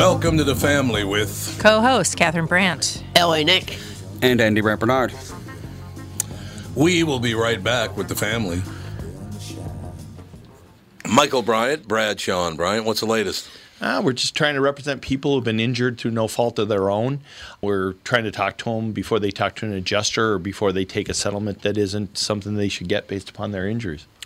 Welcome to the family with Co-host Catherine Brandt. L.A. Nick. And Andy Brant Barnard. We will be right back with the family. Michael Bryant, Bradshaw and Bryant, what's the latest? Uh, we're just trying to represent people who've been injured through no fault of their own. We're trying to talk to them before they talk to an adjuster or before they take a settlement that isn't something they should get based upon their injuries.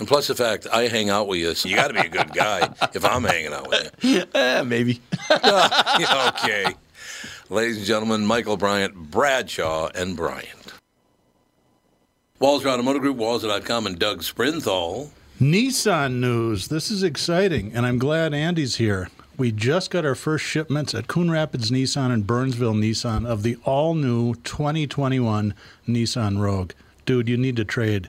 And plus the fact I hang out with you, so you got to be a good guy if I'm hanging out with you. Eh, maybe. okay. Ladies and gentlemen, Michael Bryant, Bradshaw, and Bryant. Walser Automotive Group, Walser.com, and Doug Sprinthal. Nissan news. This is exciting, and I'm glad Andy's here. We just got our first shipments at Coon Rapids Nissan and Burnsville Nissan of the all new 2021 Nissan Rogue. Dude, you need to trade.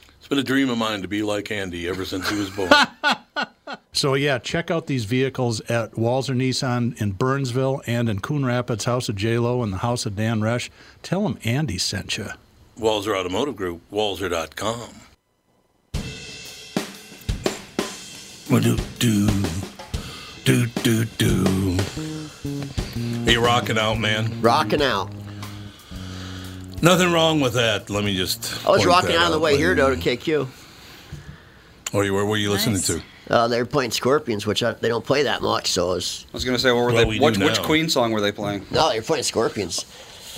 It's been a dream of mine to be like Andy ever since he was born. So yeah, check out these vehicles at Walser Nissan in Burnsville and in Coon Rapids, House of J Lo and the House of Dan Resch. Tell them Andy sent you. Walser Automotive Group, Walser.com. Do do do do do. Are you rocking out, man? Rocking out. Nothing wrong with that. Let me just. I was point rocking out on the way here, later. though, to KQ. Oh, you were? What were you listening Nice. to? Uh, they were playing Scorpions, which I, they don't play that much. So it was, I was going to say, what were Well, they, we do which, which. Queen song were they playing? no, they were playing Scorpions.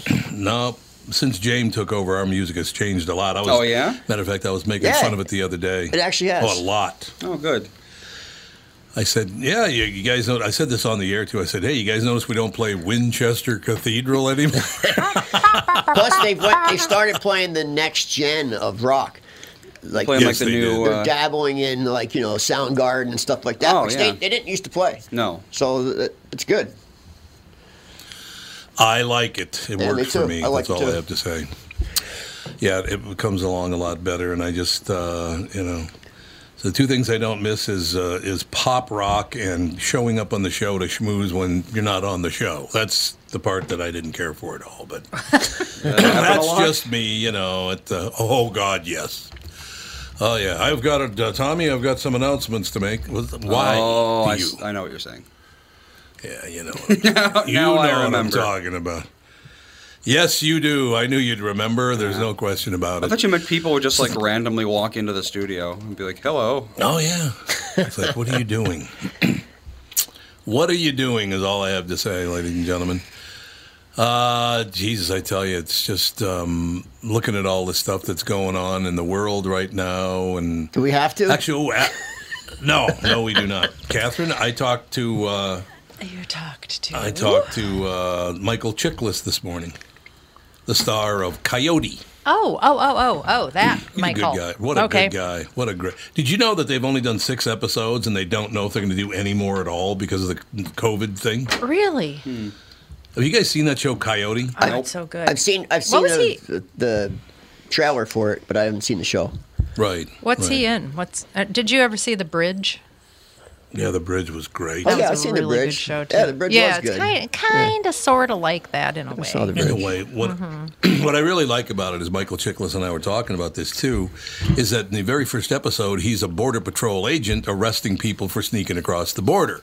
No. Since James took over, our music has changed a lot. I was, Oh, yeah? Matter of fact, I was making Yeah. fun of it the other day. It actually has. Oh, a lot. Oh, good. I said, "Yeah, you, you guys know." I said this on the air too. I said, "Hey, you guys notice we don't play Winchester Cathedral anymore?" Plus, they went, they started playing the next gen of rock. Like Playing Yes, like the they new. did. they're Uh, dabbling in like you know Soundgarden and stuff like that, Oh, which yeah. they, they didn't used to play. no. So uh, it's good. I like it. It Yeah, me works for me. I like That's it all I have to say. Yeah, it comes along a lot better, and I just, uh, you know, so the two things I don't miss is uh, is pop rock and showing up on the show to schmooze when you're not on the show. That's the part that I didn't care for at all. But that's just me, you know. At the, oh God, yes. Oh yeah, I've got it, uh, Tommy. I've got some announcements to make. Why? Oh, do I, you? know what you're saying. Yeah, you know. What I'm, you now know I what I'm remember. talking about. Yes, you do. I knew you'd remember. There's no question about it. I thought you meant people would just like randomly walk into the studio and be like, hello. Oh yeah. It's like, what are you doing? what are you doing? Is all I have to say, ladies and gentlemen. Uh, Jesus, I tell you, it's just um, looking at all the stuff that's going on in the world right now, and Do we have to? actually, uh, no, no, we do not. Catherine, I talked to uh, You talked to. I talked to uh, Michael Chiklis this morning, the star of Coyote. Oh, oh, oh, oh, oh, that He's Michael. a good guy. What a okay. good guy. What a great. Did you know that they've only done six episodes and they don't know if they're going to do any more at all because of the COVID thing? Really? Hmm. Have you guys seen that show Coyote? Oh, it's so good. I've seen I've seen was the, the, the trailer for it, but I haven't seen the show. Right. What's right. he in? What's? Uh, did you ever see The Bridge? Yeah, The Bridge was great. Oh, yeah, was I've a seen The really good Bridge. show too. Yeah, The Bridge yeah, was good. it's kind, kind of, sort of like that in a way. saw The bridge. In a way, what Mm-hmm. what I really like about it is Michael Chiklis and I were talking about this too, is that in the very first episode he's a border patrol agent arresting people for sneaking across the border,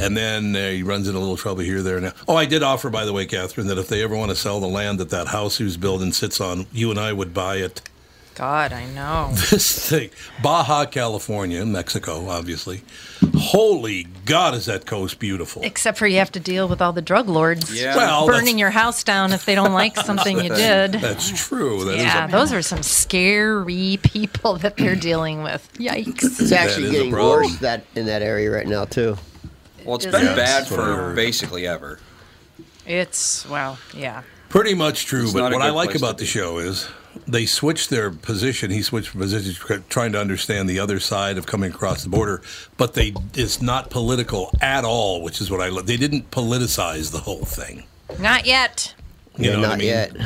and then uh, he runs into a little trouble here, there, now. Oh, I did offer, by the way, Catherine, that if they ever want to sell the land that that house he was building sits on, you and I would buy it God, I know. this thing, Baja California, Mexico, obviously. Holy God, is that coast beautiful? Except for you have to deal with all the drug lords Yeah. Well, burning that's- your house down if they don't like something you did. That's true. That is Yeah, a- those are some scary people that they're dealing with. Yikes. It's actually is getting worse that in that area right now too. Well, it's Is been it? bad That's what I for heard. basically ever. It's, well, yeah. Pretty much true, It's but what I like about the show is they switched their position. He switched positions, trying to understand the other side of coming across the border. But they it's not political at all, which is what I love. They didn't politicize the whole thing. Not yet. You yeah, know what not I mean? yet.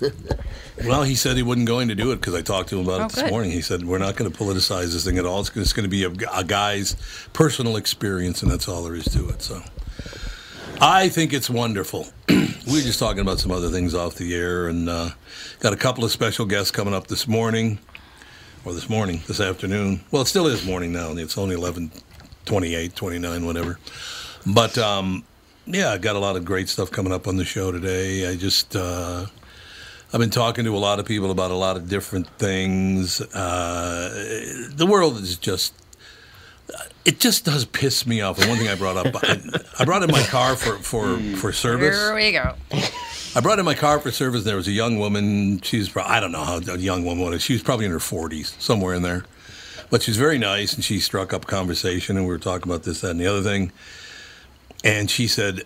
Well, he said he wasn't going to do it because I talked to him about Oh, it this good. morning. He said we're not going to politicize this thing at all. It's, it's going to be a, a guy's personal experience, and that's all there is to it. So, I think it's wonderful. we were just talking about some other things off the air, and uh, got a couple of special guests coming up this morning, or this morning, this afternoon. Well, it still is morning now, and it's only 11, 28, 29, whatever. But um, yeah, I got a lot of great stuff coming up on the show today. I just. Uh, I've been talking to a lot of people about a lot of different things. Uh, the world is just. It just does piss me off. And one thing I brought up, I, I brought in my car for, for, for service. Here we go. I brought in my car for service. And there was a young woman. She's pro- I don't know how a young woman was. She was probably in her forties, somewhere in there. But she's very nice, and she struck up conversation, and we were talking about this, that, and the other thing. And she said,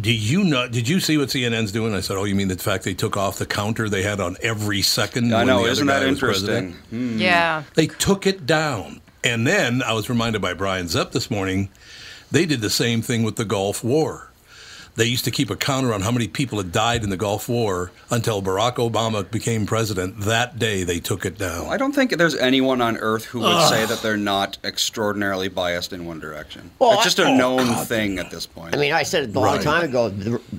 "Do you know? Did you see what CNN's doing?" I said, "Oh, you mean the fact they took off the counter they had on every second?" I when know, the isn't that interesting? president?" Hmm. Yeah. They took it down. And then I was reminded by Brian Zepp this morning, they did the same thing with the Gulf War. They used to keep a counter on how many people had died in the Gulf War until Barack Obama became president. That day, they took it down. I don't think there's anyone on earth who would say that they're not extraordinarily biased in one direction. Well, it's just a I- oh, known thing at this point. I mean, I said it a long Right. time ago.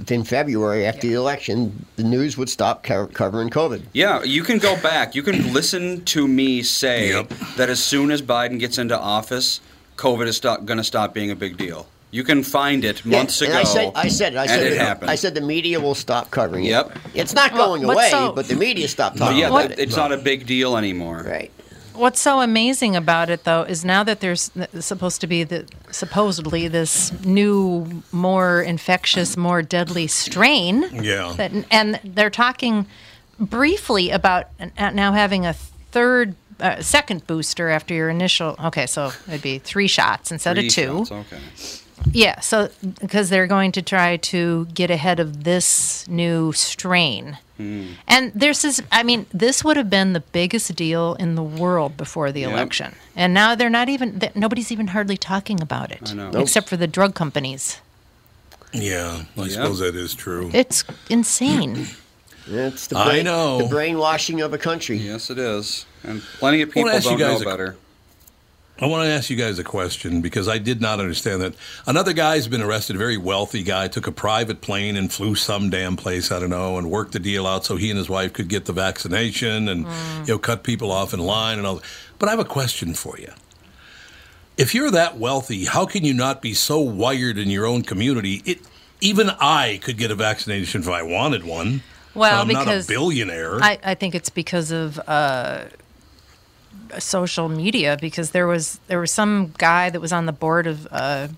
In February, after the election, the news would stop co- covering COVID. yeah, you can go back. You can listen to me say Yep. that as soon as Biden gets into office, COVID is going to stop being a big deal. You can find it months and ago. I said, I said, I and said, it the- happened. I said the media will stop covering it. Yep. It's not going what's away, so- but the media stopped talking yeah, about that- it. it's not a big deal anymore. Right. What's so amazing about it, though, is now that there's supposed to be the supposedly this new, more infectious, more deadly strain. Yeah. That, and they're talking briefly about now having a third, uh, second booster after your initial. Okay, so it'd be three shots instead Three of two. shots, Okay. Yeah, so because they're going to try to get ahead of this new strain. Hmm. And there's this, I mean, this would have been the biggest deal in the world before the Yep. election. And now they're not even, th- nobody's even hardly talking about it, I know. except for the drug companies. yeah, I Yeah. suppose that is true. It's insane. It's the I know. the brainwashing of a country. Yes, it is. And plenty of people don't know guys a- better. I want to ask you guys a question because I did not understand that. Another guy's been arrested, a very wealthy guy, took a private plane and flew some damn place, I don't know, and worked the deal out so he and his wife could get the vaccination and you know cut people off in line and all. But I have a question for you. If you're that wealthy, how can you not be so wired in your own community? It even I could get a vaccination if I wanted one. Well, I'm not a because billionaire. I, I think it's because of uh, social media. Because there was there was some guy that was on the board of a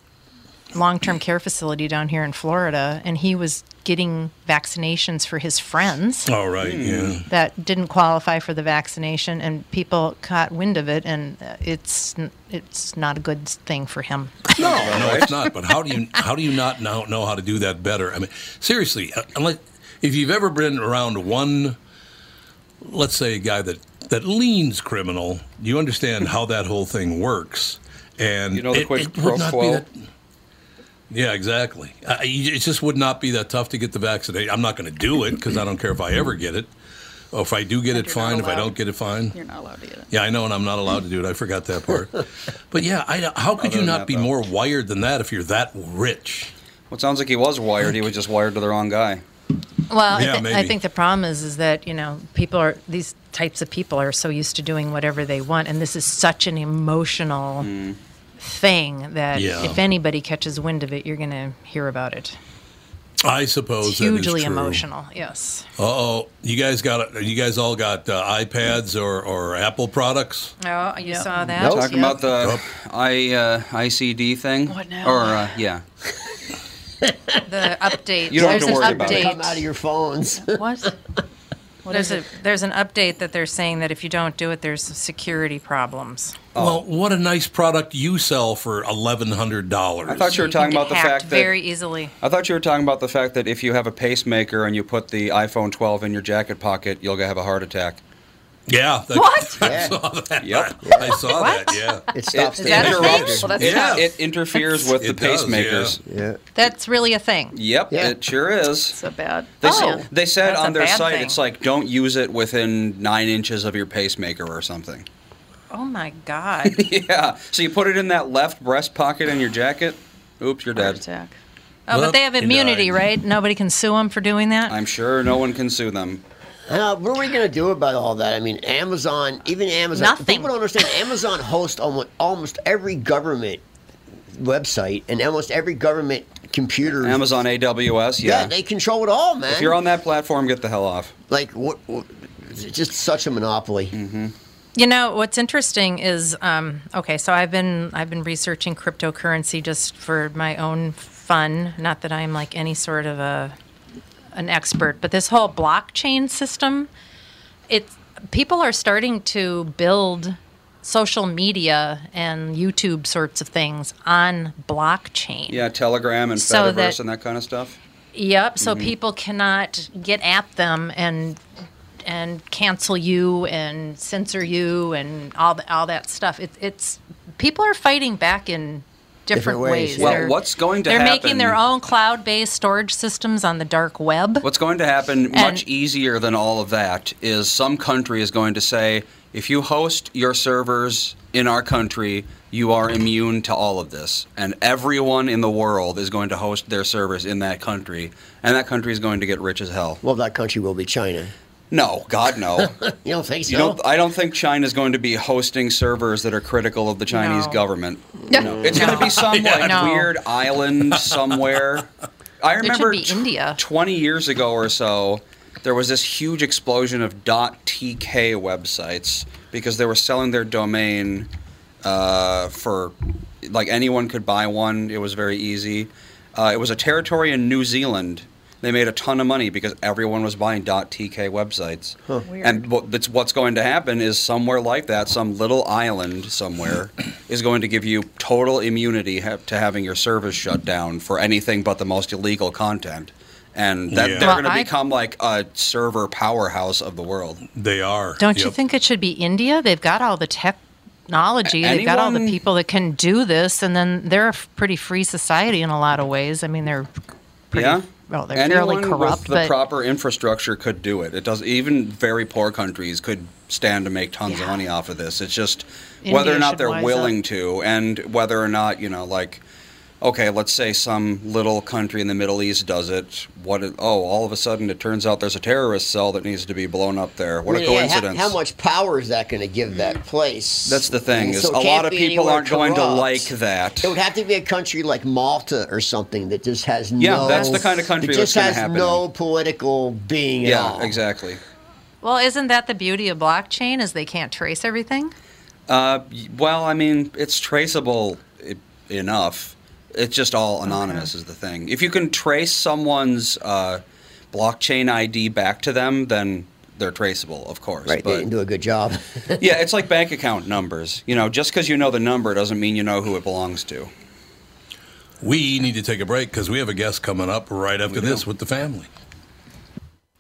long term care facility down here in Florida, and he was getting vaccinations for his friends All right, yeah. that didn't qualify for the vaccination, and people caught wind of it, and it's it's not a good thing for him. No, no, it's not. But how do you how do you not know, know how to do that better? I mean, seriously, uh, unless if you've ever been around one, let's say a guy that that leans criminal, you understand how that whole thing works. And You know the it- quid it pro would not be quo? that- yeah, exactly. Uh, you- it just would not be that tough to get the vaccination. I'm not going to do it because I don't care if I ever get it. Or if I do get it, fine. If I don't get it, fine. You're not allowed to get it. Yeah, I know, and I'm not allowed to do it. I forgot that part. but yeah, I, how could Other you not be though. more wired than that if you're that rich? Well, it sounds like he was wired. He was just wired to the wrong guy. Well, Yeah, I, thi- I think the problem is is that you know people are these types of people are so used to doing whatever they want, and this is such an emotional thing that Yeah. if anybody catches wind of it, you're going to hear about it. I suppose It's that is hugely true. emotional. Yes. Uh oh, you guys got you guys all got uh, iPads or, or Apple products? Oh, you saw that? Nope. Talking about the I uh, ICD thing. What now? Or uh, yeah, the update. You don't have there's to an worry about update. it. Come out of your phones. What? there's a there's an update that they're saying that if you don't do it, there's security problems. Oh. Well, what a nice product you sell for eleven hundred dollars. I thought you were talking get about the fact that very easily. I thought you were talking about the fact that if you have a pacemaker and you put the iPhone 12 in your jacket pocket, you'll have a heart attack. Yeah. that- What? I Yeah. saw that. Yep. I saw What? that. Yeah. It stops It the that a thing? interruption. Well, that's Yeah. It interferes with the It does, pacemakers. Yeah. That's really a thing. Yep, Yeah. it sure is. So bad. They, Oh. said, they said on their site thing. it's like don't use it within nine inches of your pacemaker or something. Oh my god. yeah, so you put it in that left breast pocket in your jacket. Oops, you're Heart dead. attack. Oh, Well, but they have immunity, right? Nobody can sue them for doing that. I'm sure no one can sue them. Uh, what are we going to do about all that? I mean, Amazon, even Amazon. Nothing. People don't understand. Amazon hosts almost, almost every government website and almost every government computer. Amazon AWS, Yeah, yeah. they control it all, man. if you're on that platform, get the hell off. like what? what it's just such a monopoly. Mm-hmm. You know what's interesting is um, okay. So I've been I've been researching cryptocurrency just for my own fun. Not that I'm like any sort of a an expert, but this whole blockchain system, it people are starting to build social media and YouTube sorts of things on blockchain. Yeah, Telegram and So Fediverse that- and that kind of stuff. Yep. So Mm-hmm. people cannot get at them and and cancel you and censor you and all the, all that stuff. It, it's people are fighting back in different, Different ways, ways. Well, They're- what's going to happen they're making their own cloud-based storage systems on the dark web. What's going to happen much easier than all of that is some country is going to say, if you host your servers in our country, you are immune to all of this. And everyone in the world is going to host their servers in that country. And that country is going to get rich as hell. Well, that country will be China. No, God, no. You don't think so? You don't, I don't think China's going to be hosting servers that are critical of the Chinese No. government. No. It's going to be some like No. weird island somewhere. I should remember be India. 20 years ago or so, there was this huge explosion of .tk websites because they were selling their domain uh, for like anyone could buy one. It was very easy. Uh, it was a territory in New Zealand. They made a ton of money because everyone was buying .tk websites. Weird. And that's what's going to happen is somewhere like that, some little island somewhere, is going to give you total immunity ha- to having your service shut down for anything but the most illegal content. And that Yeah. they're Well, going to I- become like a server powerhouse of the world. They are. Don't you think it should be India? They've got all the technology. They've got all the people that can do this, and then they're a pretty free society in a lot of ways. I mean, they're pretty, yeah. Well, they're Anyone fairly corrupt, with the but proper infrastructure could do it. It does. Even very poor countries could stand to make tons of money off of this. It's just India whether or not they're willing up. to, and whether or not you know, like, okay, let's say some little country in the Middle East does it. What? It, oh, all of a sudden it turns out there's a terrorist cell that needs to be blown up there. What a Yeah, how- coincidence! How, much power is that going to give that place? That's the thing And is so a lot of people aren't going to like that. It would have to be a country like Malta or something that just has no Yeah, no. that's the kind of country that that's just gonna has happen. no political being at Yeah, all. exactly. well, isn't that the beauty of blockchain? Is they can't trace everything? Uh, well, I mean, it's traceable enough. It's just all anonymous is the thing. If you can trace someone's uh, blockchain ID back to them, then they're traceable, of course. Right, they But didn't do a good job. yeah, it's like bank account numbers. You know, just because you know the number doesn't mean you know who it belongs to. We need to take a break because we have a guest coming up right after this with the family.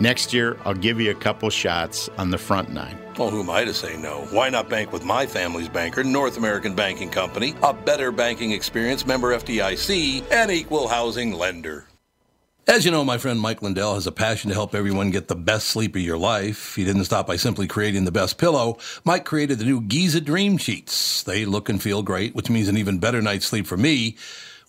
Next year, I'll give you a couple shots on the front nine. Well, who am I to say no? Why not bank with my family's banker, North American Banking Company, a better banking experience, member FDIC, and equal housing lender? As you know, my friend Mike Lindell has a passion to help everyone get the best sleep of your life. He didn't stop by simply creating the best pillow. Mike created the new Giza Dream Sheets. They look and feel great, which means an even better night's sleep for me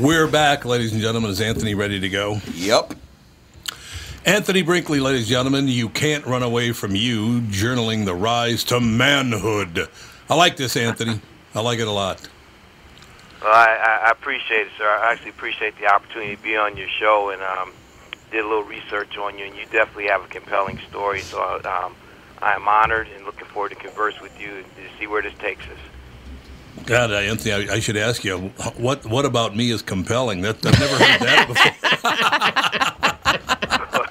We're back, ladies and gentlemen. Is Anthony ready to go? Yep. Anthony Brinkley, ladies and gentlemen, you can't run away from you, journaling the rise to manhood. I like this, Anthony. I like it a lot. Well, I, I I appreciate it, sir. I actually appreciate the opportunity to be on your show and um, did a little research on you, and you definitely have a compelling story. So um, I am honored and looking forward to converse with you and to see where this takes us. God, uh, Anthony, I, I should ask you, what what about me is compelling? That I've never heard that before.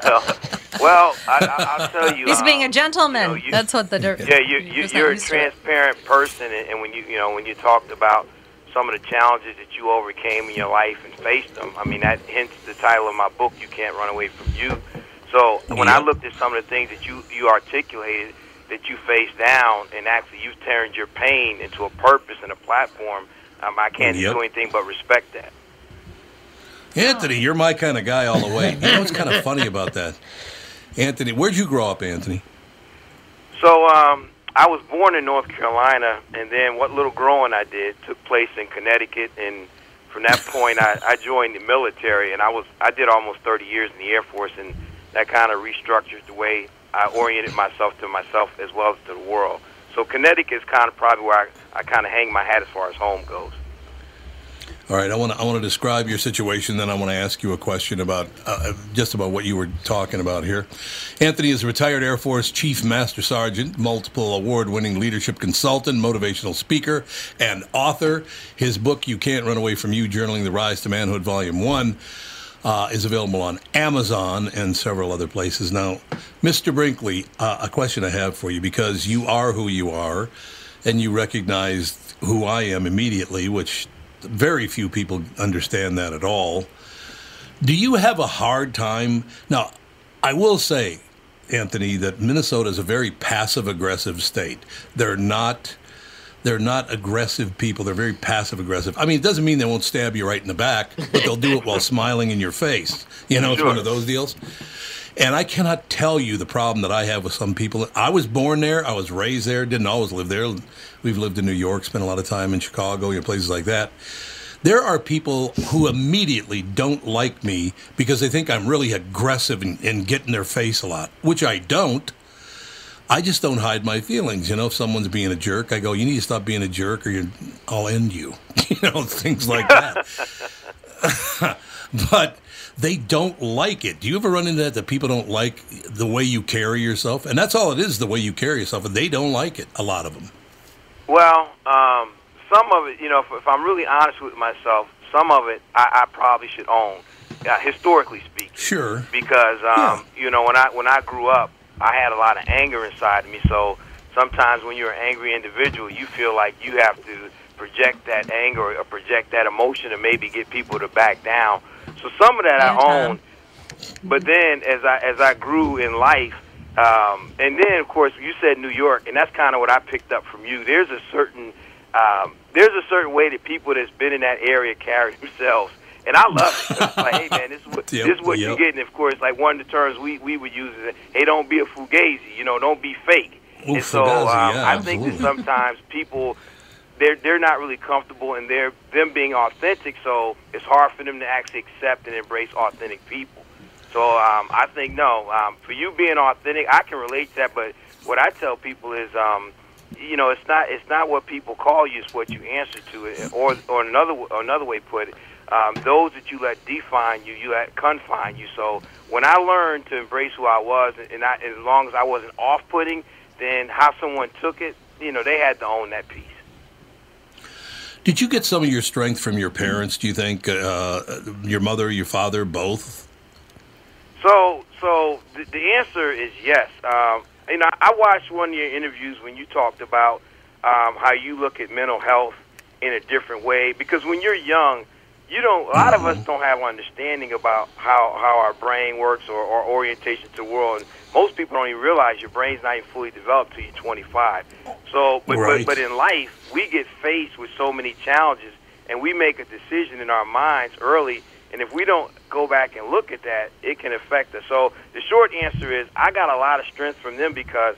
well, well I, I, I'll tell you. He's being a um, gentleman. you know, you- That's what the. dir- Yeah, you, you, you're a used it. transparent person, and, and when you you know when you talked about some of the challenges that you overcame in your life and faced them, I mean that hence the title of my book. You can't run away from you. So when I looked at some of the things that you you articulated that you face down, and actually you've turned your pain into a purpose and a platform, um, I can't Yep. do anything but respect that. Anthony, you're my kind of guy all the way. You know what's kind of funny about that? Anthony, where'd you grow up, Anthony? So um, I was born in North Carolina, and then what little growing I did took place in Connecticut. And from that point, I, I joined the military, and I was I did almost 30 years in the Air Force, and that kind of restructured the way I oriented myself to myself as well as to the world. So Connecticut is kind of probably where I, I kind of hang my hat as far as home goes. All right, I want to I want to describe your situation. Then I want to ask you a question about uh, just about what you were talking about here. Anthony is a retired Air Force Chief Master Sergeant, multiple award-winning leadership consultant, motivational speaker, and author. His book "You Can't Run Away from You: Journaling the Rise to Manhood," Volume One. Uh, is available on Amazon and several other places. Now, Mr. Brinkley, uh, a question I have for you because you are who you are, and you recognize who I am immediately, which very few people understand that at all. Do you have a hard time? Now, I will say, Anthony, that Minnesota is a very passive aggressive state. They're not. They're not aggressive people. They're very passive aggressive. I mean, it doesn't mean they won't stab you right in the back, but they'll do it while smiling in your face. You know, it's one of those deals. And I cannot tell you the problem that I have with some people. I was born there. I was raised there. Didn't always live there. We've lived in New York, spent a lot of time in Chicago, you know, places like that. There are people who immediately don't like me because they think I'm really aggressive and, and get in their face a lot, which I don't. I just don't hide my feelings. You know, if someone's being a jerk, I go, "You need to stop being a jerk, or I'll end you." You know, things like that. but they don't like it. Do you ever run into that? That people don't like the way you carry yourself, and that's all it is—the way you carry yourself. And they don't like it. A lot of them. Well, um, some of it, you know, if, if I'm really honest with myself, some of it I, I probably should own, uh, historically speaking. Sure. Because um, you know, when I when I grew up, I had a lot of anger inside of me. So sometimes when you're an angry individual, you feel like you have to project that anger or project that emotion and maybe get people to back down. So some of that I own. But then as I as I grew in life, Um, and then, of course, you said New York, and that's kind of what I picked up from you. There's a certain um, there's a certain way that people that's been in that area carry themselves, and I love it. It's like, hey man, this is what Yep, this is what yep. you're getting. Of course, like one of the terms we we would use is, hey, don't be a fugazi. You know, don't be fake. Ooh, and so fugazi, um, yeah, I think that sometimes people they're they're not really comfortable in their them being authentic, so it's hard for them to actually accept and embrace authentic people. So um, I think no, um, for you being authentic, I can relate to that. But what I tell people is, um, you know, it's not it's not what people call you; it's what you answer to it. Or or another or another way put it, um, those that you let define you, you let confine you. So when I learned to embrace who I was, and I, as long as I wasn't off-putting, then how someone took it, you know, they had to own that piece. Did you get some of your strength from your parents? Do you think uh, your mother, your father, both? So, so the, the answer is yes. Um, you know, I watched one of your interviews when you talked about um, how you look at mental health in a different way. Because when you're young, you don't. A lot of us mm-hmm. don't have understanding about how how our brain works or, or orientation to the world. And most people don't even realize your brain's not even fully developed till you're 25. So, but, Right. but but in life, we get faced with so many challenges, and we make a decision in our minds early. And if we don't go back and look at that, it can affect us. So the short answer is, I got a lot of strength from them because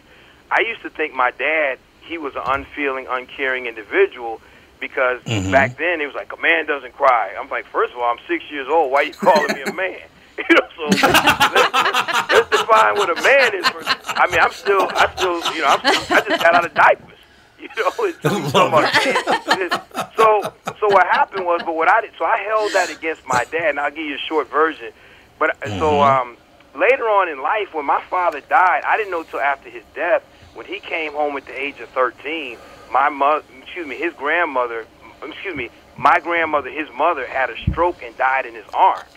I used to think my dad he was an unfeeling, uncaring individual. Because back then it was like a man doesn't cry. I'm like, first of all, I'm six years old. Why you calling me a man? You know, so let's, let's, let's define what a man is. First. I mean, I'm still, I still, you know, I'm still, I just got out of diapers. You know, it's, it's so, much, it's- so so what happened was, but what I did, so I held that against my dad, and I'll give you a short version. But uh, so um, later on in life, when my father died, I didn't know till after his death. When he came home at the age of 13, my mother, excuse me, his grandmother, excuse me, my grandmother, his mother had a stroke and died in his arms.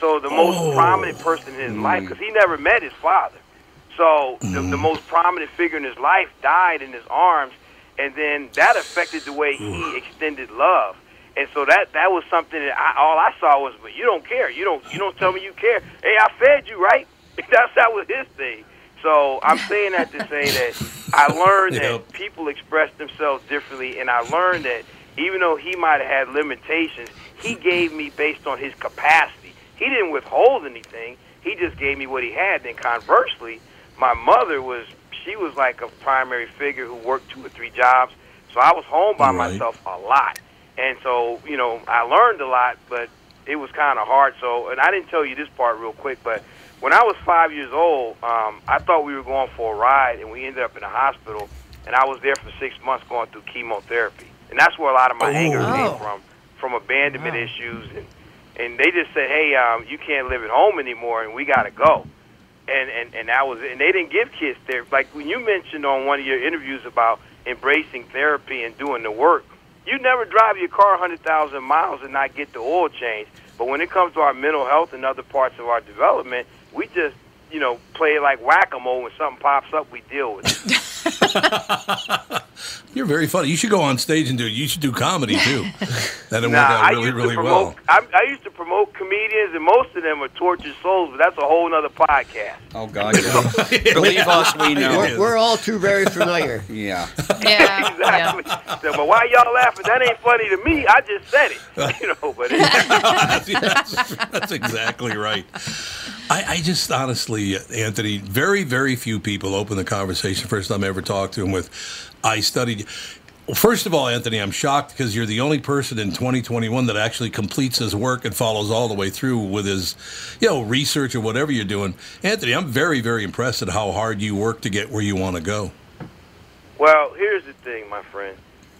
So the most oh. prominent person in his hmm. life, because he never met his father. So the, the hmm. most prominent figure in his life died in his arms, and then that affected the way he extended love. And so that that was something that I, all I saw was, but you don't care. You don't you don't tell me you care. Hey, I fed you, right? That's that was his thing. So I'm saying that to say that I learned Yep. that people express themselves differently, and I learned that even though he might have had limitations, he gave me based on his capacity. He didn't withhold anything. He just gave me what he had. Then conversely, my mother was she was like a primary figure who worked two or three jobs. So I was home by Right. myself a lot. And so, you know, I learned a lot, but it was kind of hard. So, and I didn't tell you this part real quick, but when I was five years old, um, I thought we were going for a ride, and we ended up in a hospital. And I was there for six months going through chemotherapy, and that's where a lot of my anger Oh. came from, from abandonment issues, and and they just said, "Hey, um, you can't live at home anymore, and we got to go." And and and that was it. And they didn't give kids therapy. Like when you mentioned on one of your interviews about embracing therapy and doing the work, you never drive your car 100,000 miles and not get the oil change. But when it comes to our mental health and other parts of our development, we just, you know, play like whack-a-mole. When something pops up, we deal with it. You're very funny. You should go on stage and do. it. You should do comedy too. That'd work Nah, out I really, used really promote, well. I, I used to promote comedians, and most of them are tortured souls, but that's a whole other podcast. Oh God, yeah. Believe us, we know. We're, we're all too very familiar. Yeah. Yeah, yeah. exactly. So, but why y'all laughing? That ain't funny to me. I just said it. You know, but it, that's, that's exactly right. I, I just honestly, Anthony, very, very few people open the conversation. First time I ever talked to him with, I studied. Well, first of all, Anthony, I'm shocked because you're the only person in 2021 that actually completes his work and follows all the way through with his, you know, research or whatever you're doing. Anthony, I'm very, very impressed at how hard you work to get where you want to go. well, here's the thing, my friend.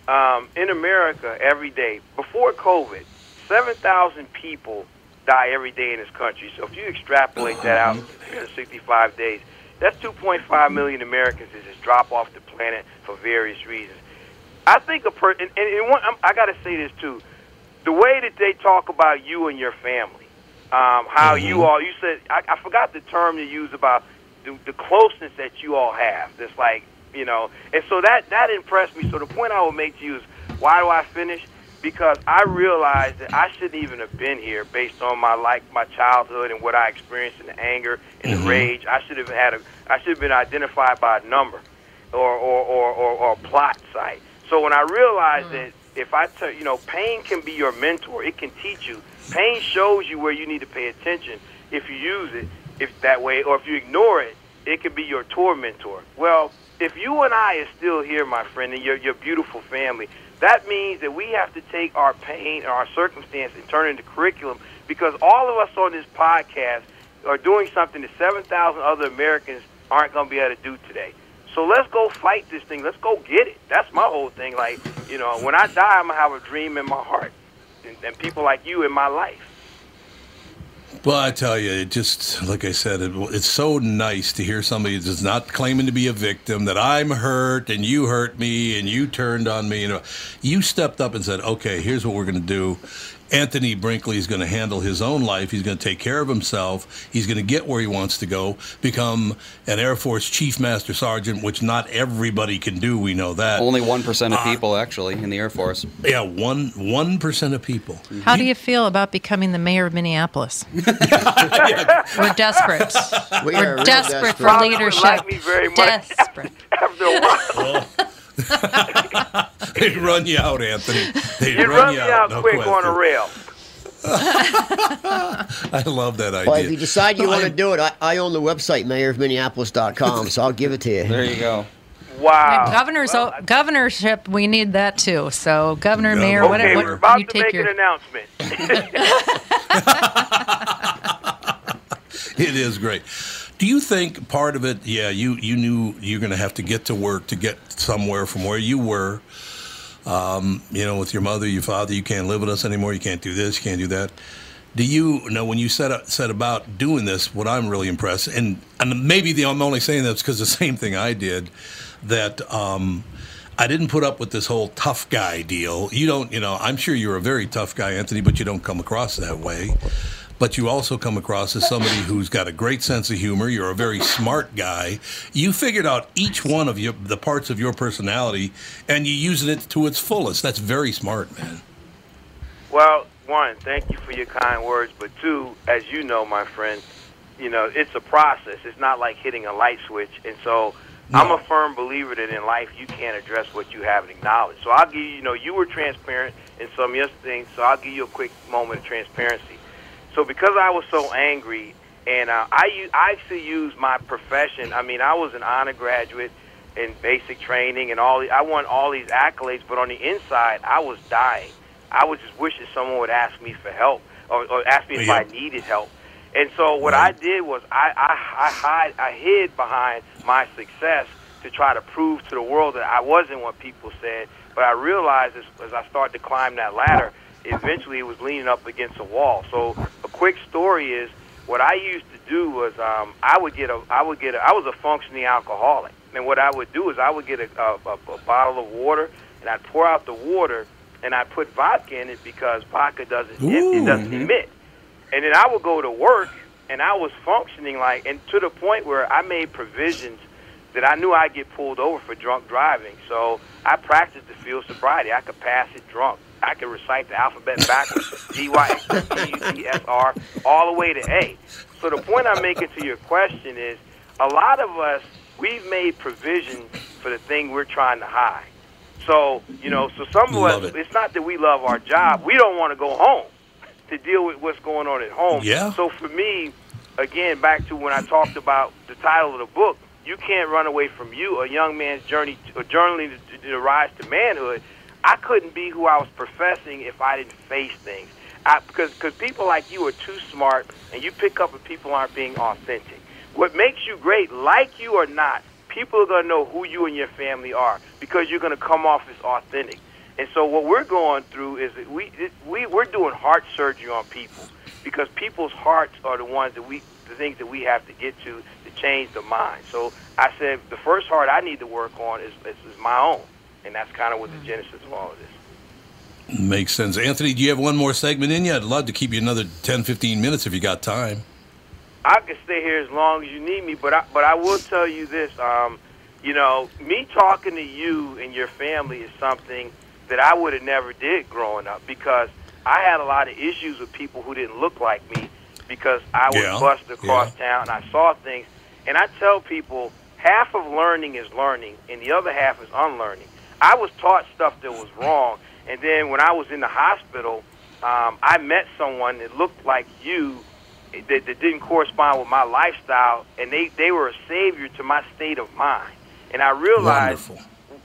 Um, in America, every day before COVID, seven thousand people die every day in this country. So if you extrapolate that out to 365 days, that's 2.5 million Americans that just drop off the planet for various reasons. I think a person, and, and, one, I'm, I got to say this too, the way that they talk about you and your family, um, how you all, you said, I, I forgot the term you used about the, the closeness that you all have. That's like, you know, and so that that impressed me. So the point I would make to you is, why do I finish? Because I realized that I shouldn't even have been here based on my like my childhood and what I experienced in the anger and the mm-hmm. rage. I should have had a I should have been identified by a number or or, or, or, or a plot site. So when I realized mm. that if I tell you know, pain can be your mentor. It can teach you. Pain shows you where you need to pay attention if you use it if that way, or if you ignore it, it can be your tormentor. Well, if you and I are still here, my friend, and your your beautiful family, that means that we have to take our pain and our circumstance and turn it into curriculum because all of us on this podcast are doing something that 7,000 other Americans aren't going to be able to do today. So let's go fight this thing. Let's go get it. That's my whole thing. Like, you know, when I die, I'm going to have a dream in my heart and, and people like you in my life. Well, I tell you, it just like I said, it, it's so nice to hear somebody that's not claiming to be a victim. That I'm hurt and you hurt me and you turned on me. You know, you stepped up and said, "Okay, here's what we're going to do." Anthony Brinkley is going to handle his own life. He's going to take care of himself. He's going to get where he wants to go, become an Air Force Chief Master Sergeant, which not everybody can do. We know that. Only 1% of uh, people, actually, in the Air Force. Yeah, one one percent of people. How do you feel about becoming the mayor of Minneapolis? We're desperate. We We're are real desperate for leadership. like me very much. Desperate. After a while, They'd run you out, Anthony. They'd you run me out no quick on a question. rail. I love that idea. Well, if you decide you No, want to do it, I, I own the website mayorofminneapolis.com, so I'll give it to you. There you go. Wow. Governor's Well, governorship, we need that too. So governor, Yeah, mayor, okay, whatever. Okay, what- we're about you to take make your. an announcement. It is great. Do you think part of it? Yeah, you you knew you're going to have to get to work to get somewhere from where you were. Um, you know, with your mother, your father, you can't live with us anymore. You can't do this. You can't do that. Do you know when you set up, set about doing this? What I'm really impressed, and and maybe the I'm only saying that because the same thing I did, that um, I didn't put up with this whole tough guy deal. You don't, you know, I'm sure you're a very tough guy, Anthony, but you don't come across that way. But you also come across as somebody who's got a great sense of humor. You're a very smart guy. You figured out each one of your, the parts of your personality, and you're using it to its fullest. That's very smart, man. Well, one, thank you for your kind words, but two, as you know, my friend, you know, it's a process. It's not like hitting a light switch. And so I'm a firm believer that in life you can't address what you haven't acknowledged. So I'll give you, you know, you were transparent in some of your things, so I'll give you a quick moment of transparency. So because I was so angry, and uh, I, I actually used my profession. I mean, I was an honor graduate in basic training and all. The, I won all these accolades, but on the inside, I was dying. I was just wishing someone would ask me for help or, or ask me if Yeah. I needed help. And so what I did was I, I, I, hide, I hid behind my success to try to prove to the world that I wasn't what people said. But I realized as, as I started to climb that ladder, eventually it was leaning up against a wall. So quick story is what I used to do was um, I would get a I would get a, I was a functioning alcoholic, and what I would do is I would get a, a, a, a bottle of water and I'd pour out the water and I'd put vodka in it because vodka doesn't it, it doesn't emit. And then I would go to work and I was functioning like and to the point where I made provisions that I knew I'd get pulled over for drunk driving. So I practiced the field sobriety. I could pass it drunk. I could recite the alphabet backwards, G Y X T U T S R, all the way to A. So the point I'm making to your question is, a lot of us we've made provision for the thing we're trying to hide. So you know, so some of us, it. it's not that we love our job. We don't want to go home to deal with what's going on at home. Yeah. So for me, again, back to when I talked about the title of the book, you can't run away from you, a young man's journey, a journey to, to, to rise to manhood. I couldn't be who I was professing if I didn't face things. I, because because people like you are too smart, and you pick up when people aren't being authentic. What makes you great, like you or not, people are going to know who you and your family are because you're going to come off as authentic. And so what we're going through is that we it, we we're doing heart surgery on people because people's hearts are the ones that we the things that we have to get to to change the mind. So I said the first heart I need to work on is is, is my own, and that's kind of what the genesis of all of this. Makes sense. Anthony, do you have one more segment in you? I'd love to keep you another 10, 15 minutes if you got time. I can stay here as long as you need me, but I, but I will tell you this. Um, you know, me talking to you and your family is something that I would have never did growing up because I had a lot of issues with people who didn't look like me because I was Yeah, busted across town and I saw things. And I tell people half of learning is learning and the other half is unlearning. I was taught stuff that was wrong, and then when I was in the hospital, um, I met someone that looked like you that, that didn't correspond with my lifestyle, and they, they were a savior to my state of mind. And I realized Wonderful.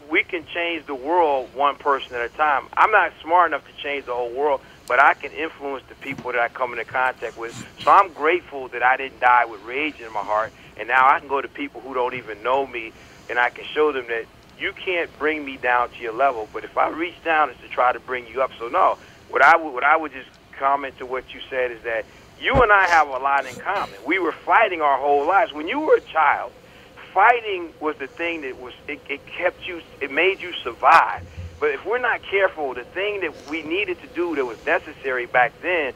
we can change the world one person at a time. I'm not smart enough to change the whole world, but I can influence the people that I come into contact with. So I'm grateful that I didn't die with rage in my heart, and now I can go to people who don't even know me, and I can show them that you can't bring me down to your level. But if I reach down, it's to try to bring you up. So no, what I would what I would just comment to what you said is that you and I have a lot in common. We were fighting our whole lives. When you were a child, fighting was the thing that was it, it kept you it made you survive but if we're not careful the thing that we needed to do that was necessary back then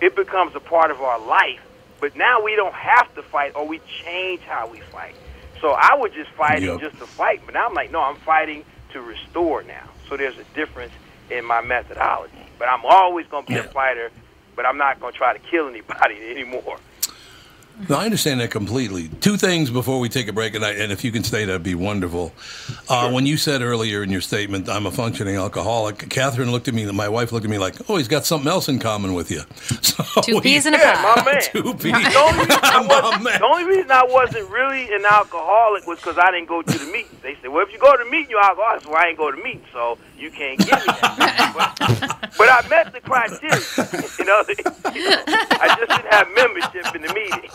it becomes a part of our life but now we don't have to fight or we change how we fight so i was just fighting Yep. just to fight but now i'm like no i'm fighting to restore now. So there's a difference in my methodology. But i'm always going to be a fighter but i'm not going to try to kill anybody anymore No, I understand that completely. Two things before we take a break, and, I, and if you can stay, that'd be wonderful. Uh, when you said earlier in your statement, "I'm a functioning alcoholic," Catherine looked at me. My wife looked at me like, "Oh, he's got something else in common with you." So Two peas in a yeah, pod. my man. Two peas. The only, reason I My wasn't, man. the only reason I wasn't really an alcoholic was because I didn't go to the meeting. They said, "Well, if you go to the meeting, you're alcoholic." So I ain't go to the meeting, so you can't give me that. but, but I met the criteria. You know, you know, I just didn't have membership in the meeting.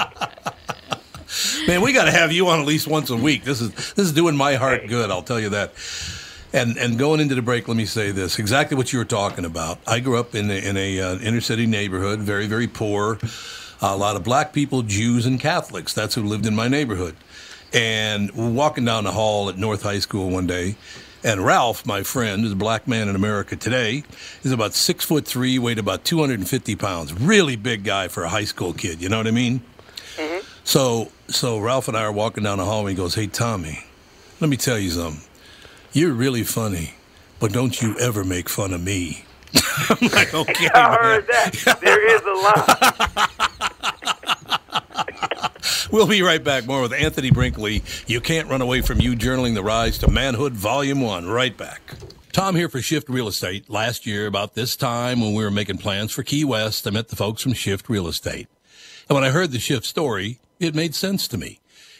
Man, we got to have you on at least once a week. This is this is doing my heart good. I'll tell you that. And and going into the break, let me say this: exactly what you were talking about. I grew up in a, in a uh, inner city neighborhood, very very poor. A lot of black people, Jews, and Catholics. That's who lived in my neighborhood. And we're walking down the hall at North High School one day, and Ralph, my friend, is a black man in America today. He's about six foot three, weighed about 250 pounds. Really big guy for a high school kid. You know what I mean? Mm-hmm. So so Ralph and I are walking down the hall and he goes, Hey Tommy, let me tell you something. You're really funny, but don't you ever make fun of me. I'm like, okay. I man." heard that. There is a line. We'll be right back. More with Anthony Brinkley. You can't run away from you journaling the rise to manhood, volume one. Right back. Tom here for Shift Real Estate. Last year, about this time when we were making plans for Key West, I met the folks from Shift Real Estate. And when I heard the Shift story, it made sense to me.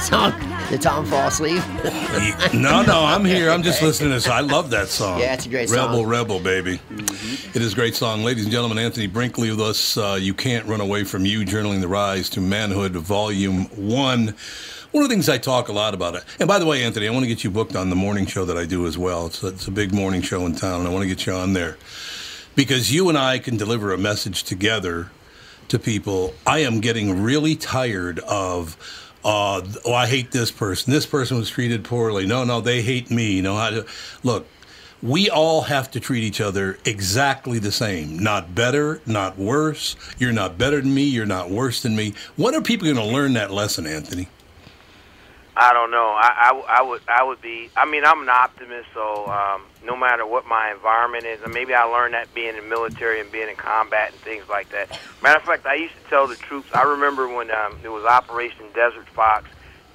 it's did Tom fall asleep? no, no, I'm here. I'm just listening to this. I love that song. Yeah, it's a great Rebel, song. Rebel, Rebel, baby. It is a great song. Ladies and gentlemen, Anthony Brinkley with us. Uh, you Can't Run Away From You, Journaling the Rise to Manhood, Volume 1. One of the things I talk a lot about it. And by the way, Anthony, I want to get you booked on the morning show that I do as well. It's a, it's a big morning show in town, and I want to get you on there because you and I can deliver a message together to people. I am getting really tired of, uh, oh, I hate this person. This person was treated poorly. No, no, they hate me. No, I, look, we all have to treat each other exactly the same. Not better, not worse. You're not better than me. You're not worse than me. When are people going to learn that lesson, Anthony? I don't know. I, I, I would I would be. I mean, I'm an optimist, so um, no matter what my environment is, and maybe I learned that being in the military and being in combat and things like that. Matter of fact, I used to tell the troops. I remember when um, it was Operation Desert Fox.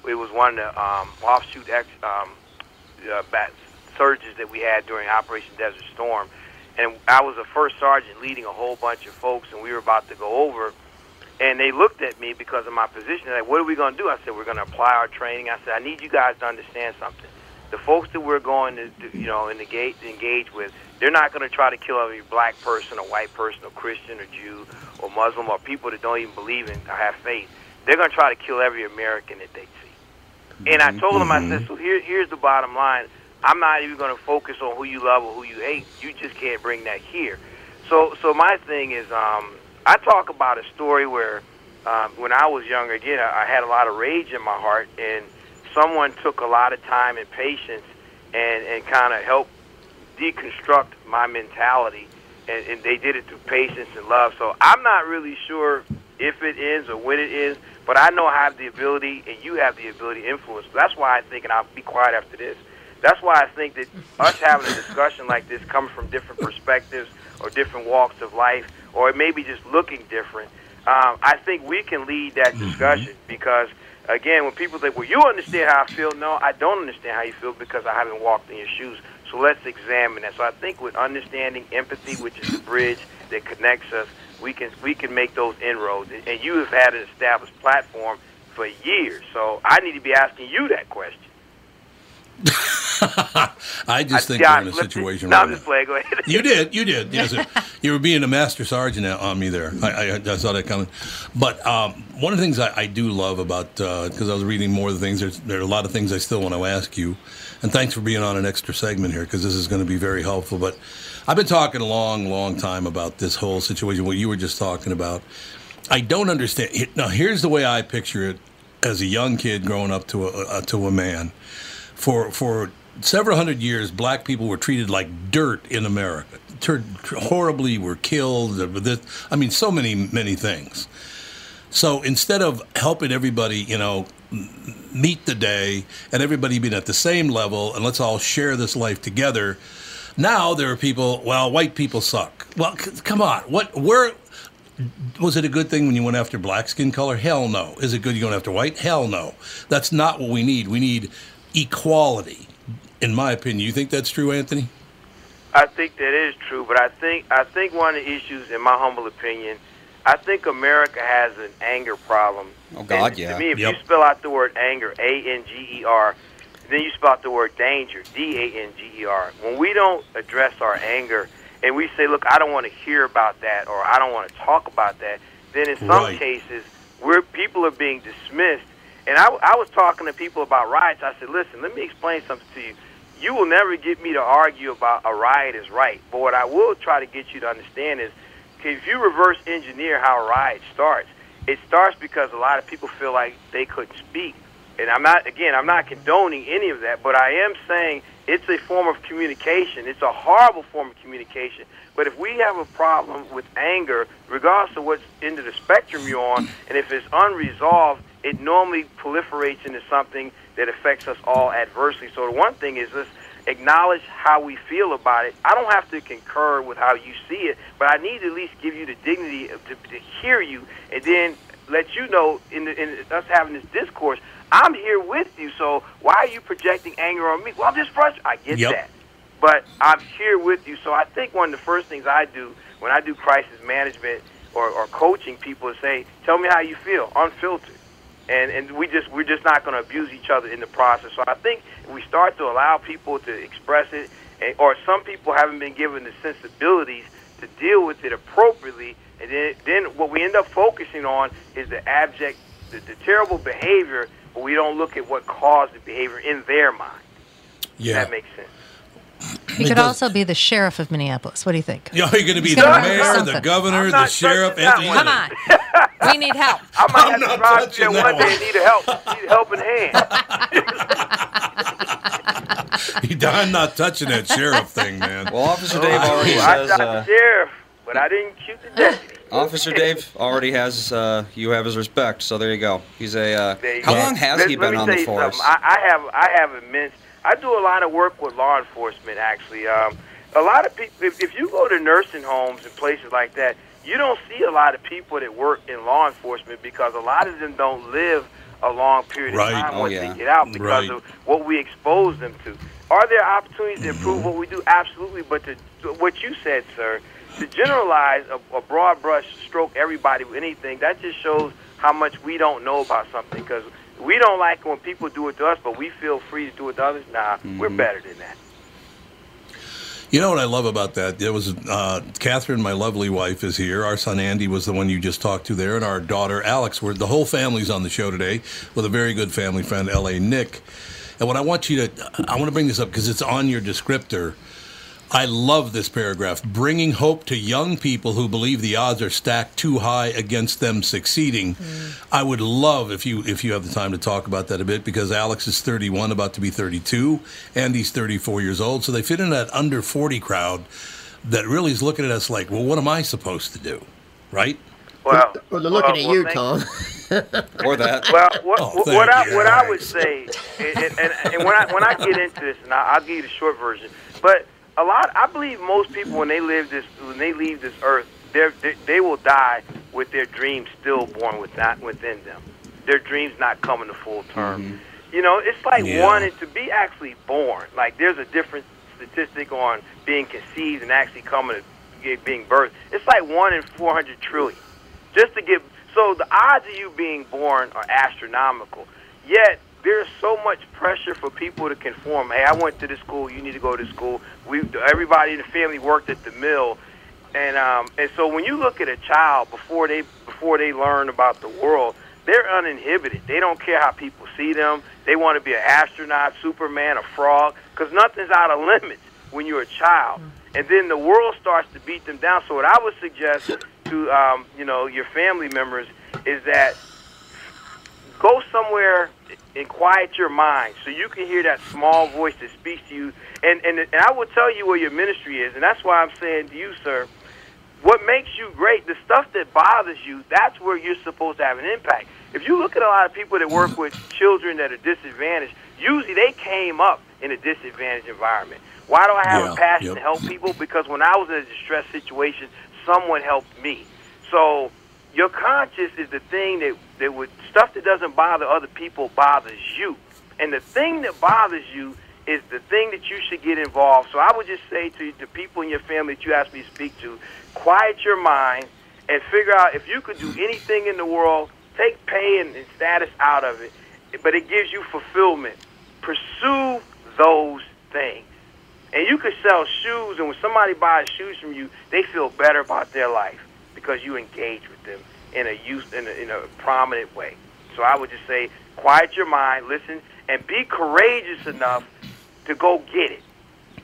It was one of the um, offshoot ex, um, uh, bat surges that we had during Operation Desert Storm, and I was a first sergeant leading a whole bunch of folks, and we were about to go over. And they looked at me because of my position. They're like, what are we going to do? I said, we're going to apply our training. I said, I need you guys to understand something. The folks that we're going to, do- you know, engage, engage with, they're not going to try to kill every black person or white person or Christian or Jew or Muslim or people that don't even believe in or have faith. They're going to try to kill every American that they see. And I told them, I said, so here, here's the bottom line. I'm not even going to focus on who you love or who you hate. You just can't bring that here. So, so my thing is, um, I talk about a story where um, when I was younger, again, I, I had a lot of rage in my heart, and someone took a lot of time and patience and, and kind of helped deconstruct my mentality, and, and they did it through patience and love. So I'm not really sure if it ends or when it ends, but I know I have the ability, and you have the ability to influence. That's why I think, and I'll be quiet after this. That's why I think that us having a discussion like this comes from different perspectives or different walks of life, or it may be just looking different. Um, I think we can lead that discussion because, again, when people think, "Well, you understand how I feel," no, I don't understand how you feel because I haven't walked in your shoes. So let's examine that. So I think with understanding empathy, which is the bridge that connects us, we can we can make those inroads. And you have had an established platform for years, so I need to be asking you that question. I just think yeah, we're in a listen, situation No, right I'm just now. playing. You did, you did. Yes, sir. you were being a master sergeant on me there. I, I, I saw that coming. But um, one of the things I, I do love about because I was reading more of the things. There's, there are a lot of things I still want to ask you, and thanks for being on an extra segment here because this is going to be very helpful. But I've been talking a long, long time about this whole situation. What you were just talking about. I don't understand. Now, here's the way I picture it as a young kid growing up to a, uh, to a man. For for several hundred years, black people were treated like dirt in America. Tur- horribly, were killed. I mean, so many many things. So instead of helping everybody, you know, meet the day and everybody being at the same level and let's all share this life together, now there are people. Well, white people suck. Well, c- come on. What? Where? Was it a good thing when you went after black skin color? Hell no. Is it good you going after white? Hell no. That's not what we need. We need equality, in my opinion. You think that's true, Anthony? I think that is true, but I think I think one of the issues, in my humble opinion, I think America has an anger problem. Oh, God, And yeah. To me, if Yep. you spell out the word anger, A N G E R, then you spell out the word danger, D A N G E R. When we don't address our anger and we say, "Look, I don't want to hear about that," or "I don't want to talk about that," then in some Right. cases, where people are being dismissed. And I, I was talking to people about riots. I said, "Listen, let me explain something to you." you will never get me to argue about a riot is right. But what I will try to get you to understand is, if you reverse engineer how a riot starts, it starts because a lot of people feel like they couldn't speak. And I'm not, again, I'm not condoning any of that, but I am saying it's a form of communication. It's a horrible form of communication. But if we have a problem with anger, regardless of what end of the spectrum you're on, and if it's unresolved, it normally proliferates into something that affects us all adversely. So the one thing is let's acknowledge how we feel about it. I don't have to concur with how you see it, but I need to at least give you the dignity of, to, to hear you and then let you know in, the, in us having this discourse, I'm here with you. So why are you projecting anger on me? Well, I'm just frustrated. I get Yep. that. But I'm here with you. So I think one of the first things I do when I do crisis management or, or coaching people is say, tell me how you feel, unfiltered. And and we just we're just not going to abuse each other in the process. So I think if we start to allow people to express it, and, or some people haven't been given the sensibilities to deal with it appropriately, and then then what we end up focusing on is the abject, the, the terrible behavior, but we don't look at what caused the behavior in their mind. Yeah. That makes sense. He could does- also be the sheriff of Minneapolis. What do you think? Yeah, you're going to be He's the mayor, the governor, the not sheriff. touching that Anthony. Come on. We need help. I might I'm have to not drive touching through there that one day one. and need a help, need a helping hand. I'm not touching that sheriff thing, man. Well, Officer Dave already Ooh, I says. shot Uh, the sheriff, but I didn't shoot the deputy. Officer Dave already has uh, you have his respect, so there you go. He's a. Uh, how go. long has Let- he let been me on tell the you force? something. I, I have I have immense. I do a lot of work with law enforcement. Actually, um, a lot of people. If, if you go to nursing homes and places like that, you don't see a lot of people that work in law enforcement because a lot of them don't live a long period Right. of time Oh, once yeah. they get out because Right. of what we expose them to. Are there opportunities to improve mm-hmm. what we do? Absolutely. But to, to what you said, sir, to generalize a, a broad brush stroke everybody with anything, that just shows how much we don't know about something because we don't like when people do it to us, but we feel free to do it to others. Nah, we're mm-hmm. better than that. You know what I love about that? There was uh, Catherine, my lovely wife, is here. Our son Andy was the one you just talked to there, and our daughter Alex. We're, the whole family's on the show today with a very good family friend, L.A. Nick. And what I want you to, I want to bring this up because it's on your descriptor. I love this paragraph. Bringing hope to young people who believe the odds are stacked too high against them succeeding. I would love if you if you have the time to talk about that a bit because Alex is 31, about to be 32, and he's 34 years old. So they fit in that under 40 crowd that really is looking at us like, well, what am I supposed to do, right? Well, Well, they're looking well, at you, thank- Tom. or that. Well, what, Oh, what, I what I would say, and, and, and when I when I get into this, and I, I'll give you the short version, but a lot, I believe most people when they live this, when they leave this earth, they're, they they will die with their dreams still born with not within them, their dreams not coming to full term. Mm-hmm. You know, it's like Yeah. wanting to be actually born. Like there's a different statistic on being conceived and actually coming to get, being birthed. It's like one in 400 trillion just to get so the odds of you being born are astronomical yet there's so much pressure for people to conform. Hey i went to this school you need to go to school. We everybody in the family worked at the mill. And um and so when you look at a child before they before they learn about the world they're uninhibited. They don't care how people see them. They want to be an astronaut superman a frog because nothing's out of limits when you're a child. And then the world starts to beat them down. So what i would suggest to um, you know your family members is that go somewhere and quiet your mind so you can hear that small voice that speaks to you. And and, and I will tell you where your ministry is and that's why I'm saying to you sir what makes you great the stuff that bothers you that's where you're supposed to have an impact. If you look at a lot of people that work with children that are disadvantaged usually they came up in a disadvantaged environment. Why do I have Yeah, a passion yep. to help people? Because when I was in a distressed situation someone helped me. So your conscience is the thing that that would stuff that doesn't bother other people bothers you, and the thing that bothers you is the thing that you should get involved. So I would just say to the people in your family that you asked me to speak to, quiet your mind and figure out if you could do anything in the world, take pay and, and status out of it, but it gives you fulfillment. Pursue those things. And you could sell shoes, and when somebody buys shoes from you, they feel better about their life because you engage with them in a use in a, in a prominent way. So I would just say, quiet your mind, listen, and be courageous enough to go get it,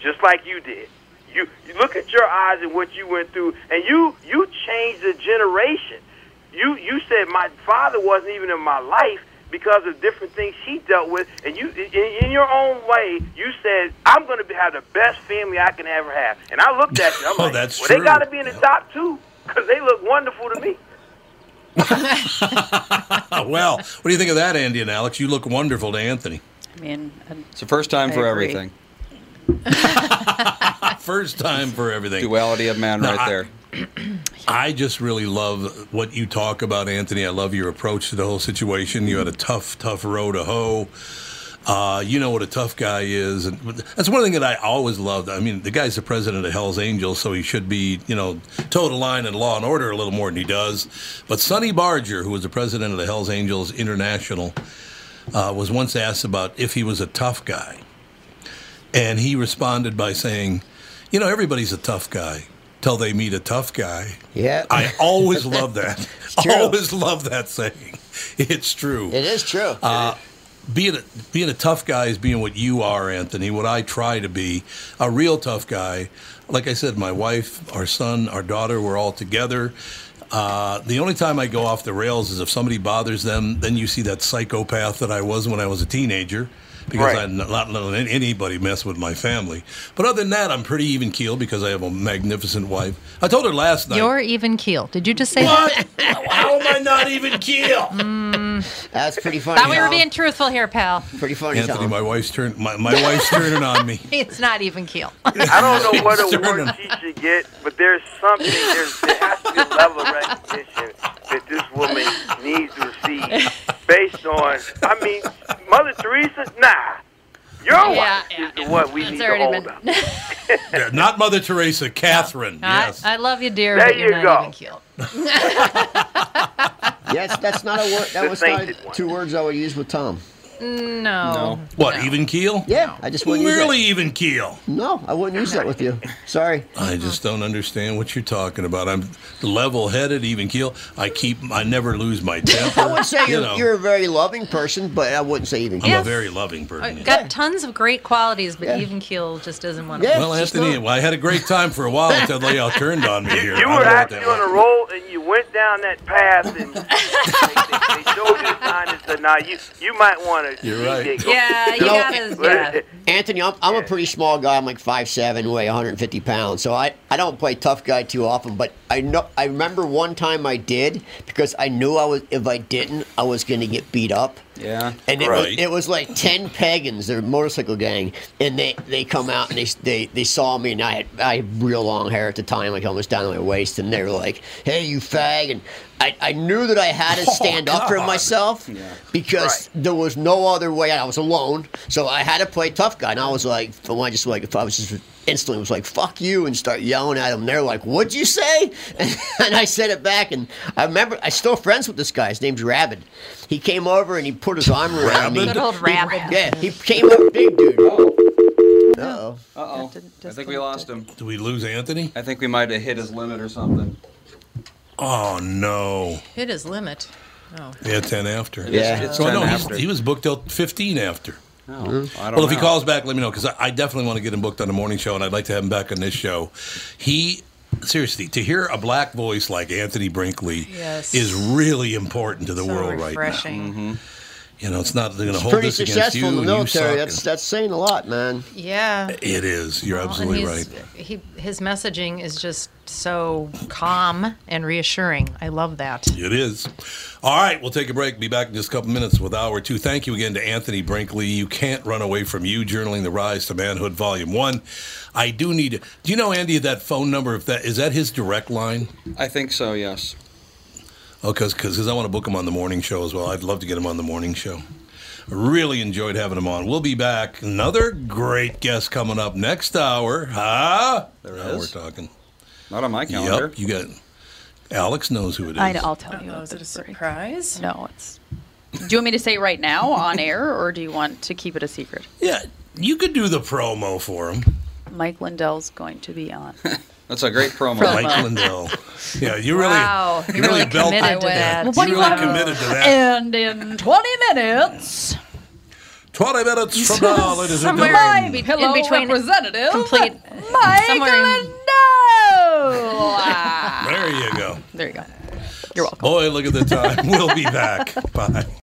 just like you did. You, you look at your eyes and what you went through, and you you changed a generation. You you said my father wasn't even in my life because of different things he dealt with, and you in, in your own way you said I'm going to have the best family I can ever have. And I looked at you, I'm Oh, like, that's well, they got to be in the top two because they look wonderful to me. well, what do you think of that, Andy and Alex? You look wonderful to Anthony. I mean, uh, It's the first time I for agree. everything. First time for everything. Duality of man No, right I- there. I just really love what you talk about, Anthony. I love your approach to the whole situation. You had a tough, tough row to hoe. Uh, you know what a tough guy is, and that's one thing that I always loved. I mean, the guy's the president of Hell's Angels, so he should be, you know, toe the line in law and order a little more than he does. But Sonny Barger, who was the president of the Hell's Angels International, uh, was once asked about if he was a tough guy, and he responded by saying, "You know, everybody's a tough guy." Till they meet a tough guy. Yeah. I always love that. always love that saying. It's true It is true. Uh, being a, being a tough guy is being what you are, Anthony. What I try to be, a real tough guy. Like I said, my wife, our son, our daughter, we're all together. Uh, the only time I go off the rails is if somebody bothers them. Then you see that psychopath that I was when I was a teenager, because Right. I'm not letting anybody mess with my family. But other than that, I'm pretty even keeled because I have a magnificent wife. I told her last night. You're even keel. Did you just say what? How am I not even keeled? That's pretty funny. Thought we were being truthful here, pal. pretty funny. Anthony, Tom. my wife's turn. My, my wife's turning on me. It's not even keel. I don't know what It's award she should get, but there's something. There's, there has to be a level of recognition that this woman needs to receive based on. I mean, Mother Teresa, nah. Your Yeah, wife yeah, is the one we It's need to already hold up. Yeah, not Mother Teresa, Catherine. yes. I, I love you, dear, There but you're you not go. even keel. Yes, that's not a word. That was not two words I would use with Tom. No. what, even keel? Yeah, I just wouldn't Really use even keel? No, I wouldn't use that with you. Sorry. I just don't understand what you're talking about. I'm level-headed, even keel. I keep, I never lose my temper. I would say you you're, you're a very loving person, but I wouldn't say even. keel. I'm Yeah. a very loving person. Uh, Got tons of great qualities, but Yeah. even keel just doesn't want Yeah. to. Well, It's just Anthony, well, I had a great time for a while until they all turned on me here. You were don't know what actually on a roll, and you went down that path, and they, they, they showed you the sign "Now you you might want to." You're right. Yeah, you No. gotta. Yeah. Anthony, I'm, I'm a pretty small guy. I'm like 5'7", weigh 150 pounds. So I, I don't play tough guy too often. But I know I remember one time I did because I knew I was if I didn't, I was going to get beat up. Yeah. And it, Right. was, it was like ten pagans, they're motorcycle gang, and they, they come out and they, they they saw me, and I had I had real long hair at the time, like almost down to my waist, and they were like, "Hey, you fag!" And I, I knew that I had to stand up for God. myself because there was no other way. I was alone, so I had to play tough guy, and I was like, if I just like if I was just instantly was like fuck you and start yelling at him. they're like what'd you say and i said it back and i remember i still friends with this guy his name's rabid he came over and he put his arm around me Good old rabbit. yeah, he came up big dude. Uh-oh. Uh oh. I think we lost him. Did we lose Anthony? I think we might have hit his limit or something. Oh, no. Hit his limit. Oh. Yeah, 10 after. Yeah. It's So, 10 no, after. he, he was booked till 15 after. Oh, mm-hmm. I don't Well, if he calls back, let me know because I, I definitely want to get him booked on the morning show, and I'd like to have him back on this show. He seriously to hear a black voice like Anthony Brinkley Yes. is really important to the So world refreshing. right now. Mm-hmm. You know, it's not they're going to hold Pretty this against successful you. in the military. That's that's saying a lot, man. Yeah. it is. You're Well, absolutely right. He, his messaging is just so calm and reassuring. I love that. It is. All right, we'll take a break. Be back in just a couple minutes with hour two. Thank you again to Anthony Brinkley. You can't run away from you, journaling the rise to manhood, volume one. I do need. Do you know Andy that phone number? If that is that his direct line? I think so. Yes. Oh, because because I want to book him on the morning show as well. I'd love to get him on the morning show. Really enjoyed having him on. We'll be back. Another great guest coming up next hour. Huh? There Now is? We're talking. Not on my calendar. Yep. You got. Alex knows who it is. I, I'll tell you. Oh, is it a surprise? No, it's. Do you want me to say it right now on air, or do you want to keep it a secret? Yeah, you could do the promo for him. Mike Lindell's going to be on. That's a great promo. Promo. Uh, Mike Lindell. Yeah, you really, Wow, you you really, really belted committed that. that. Well, what you do really want? committed to that. And in 20 minutes, 20 minutes from now, ladies and gentlemen. in, be- hello, in between representative, complete Mike somewhere in- Lindell. Ah. There you go. there you go. You're welcome. Boy, look at the time. We'll be back. Bye.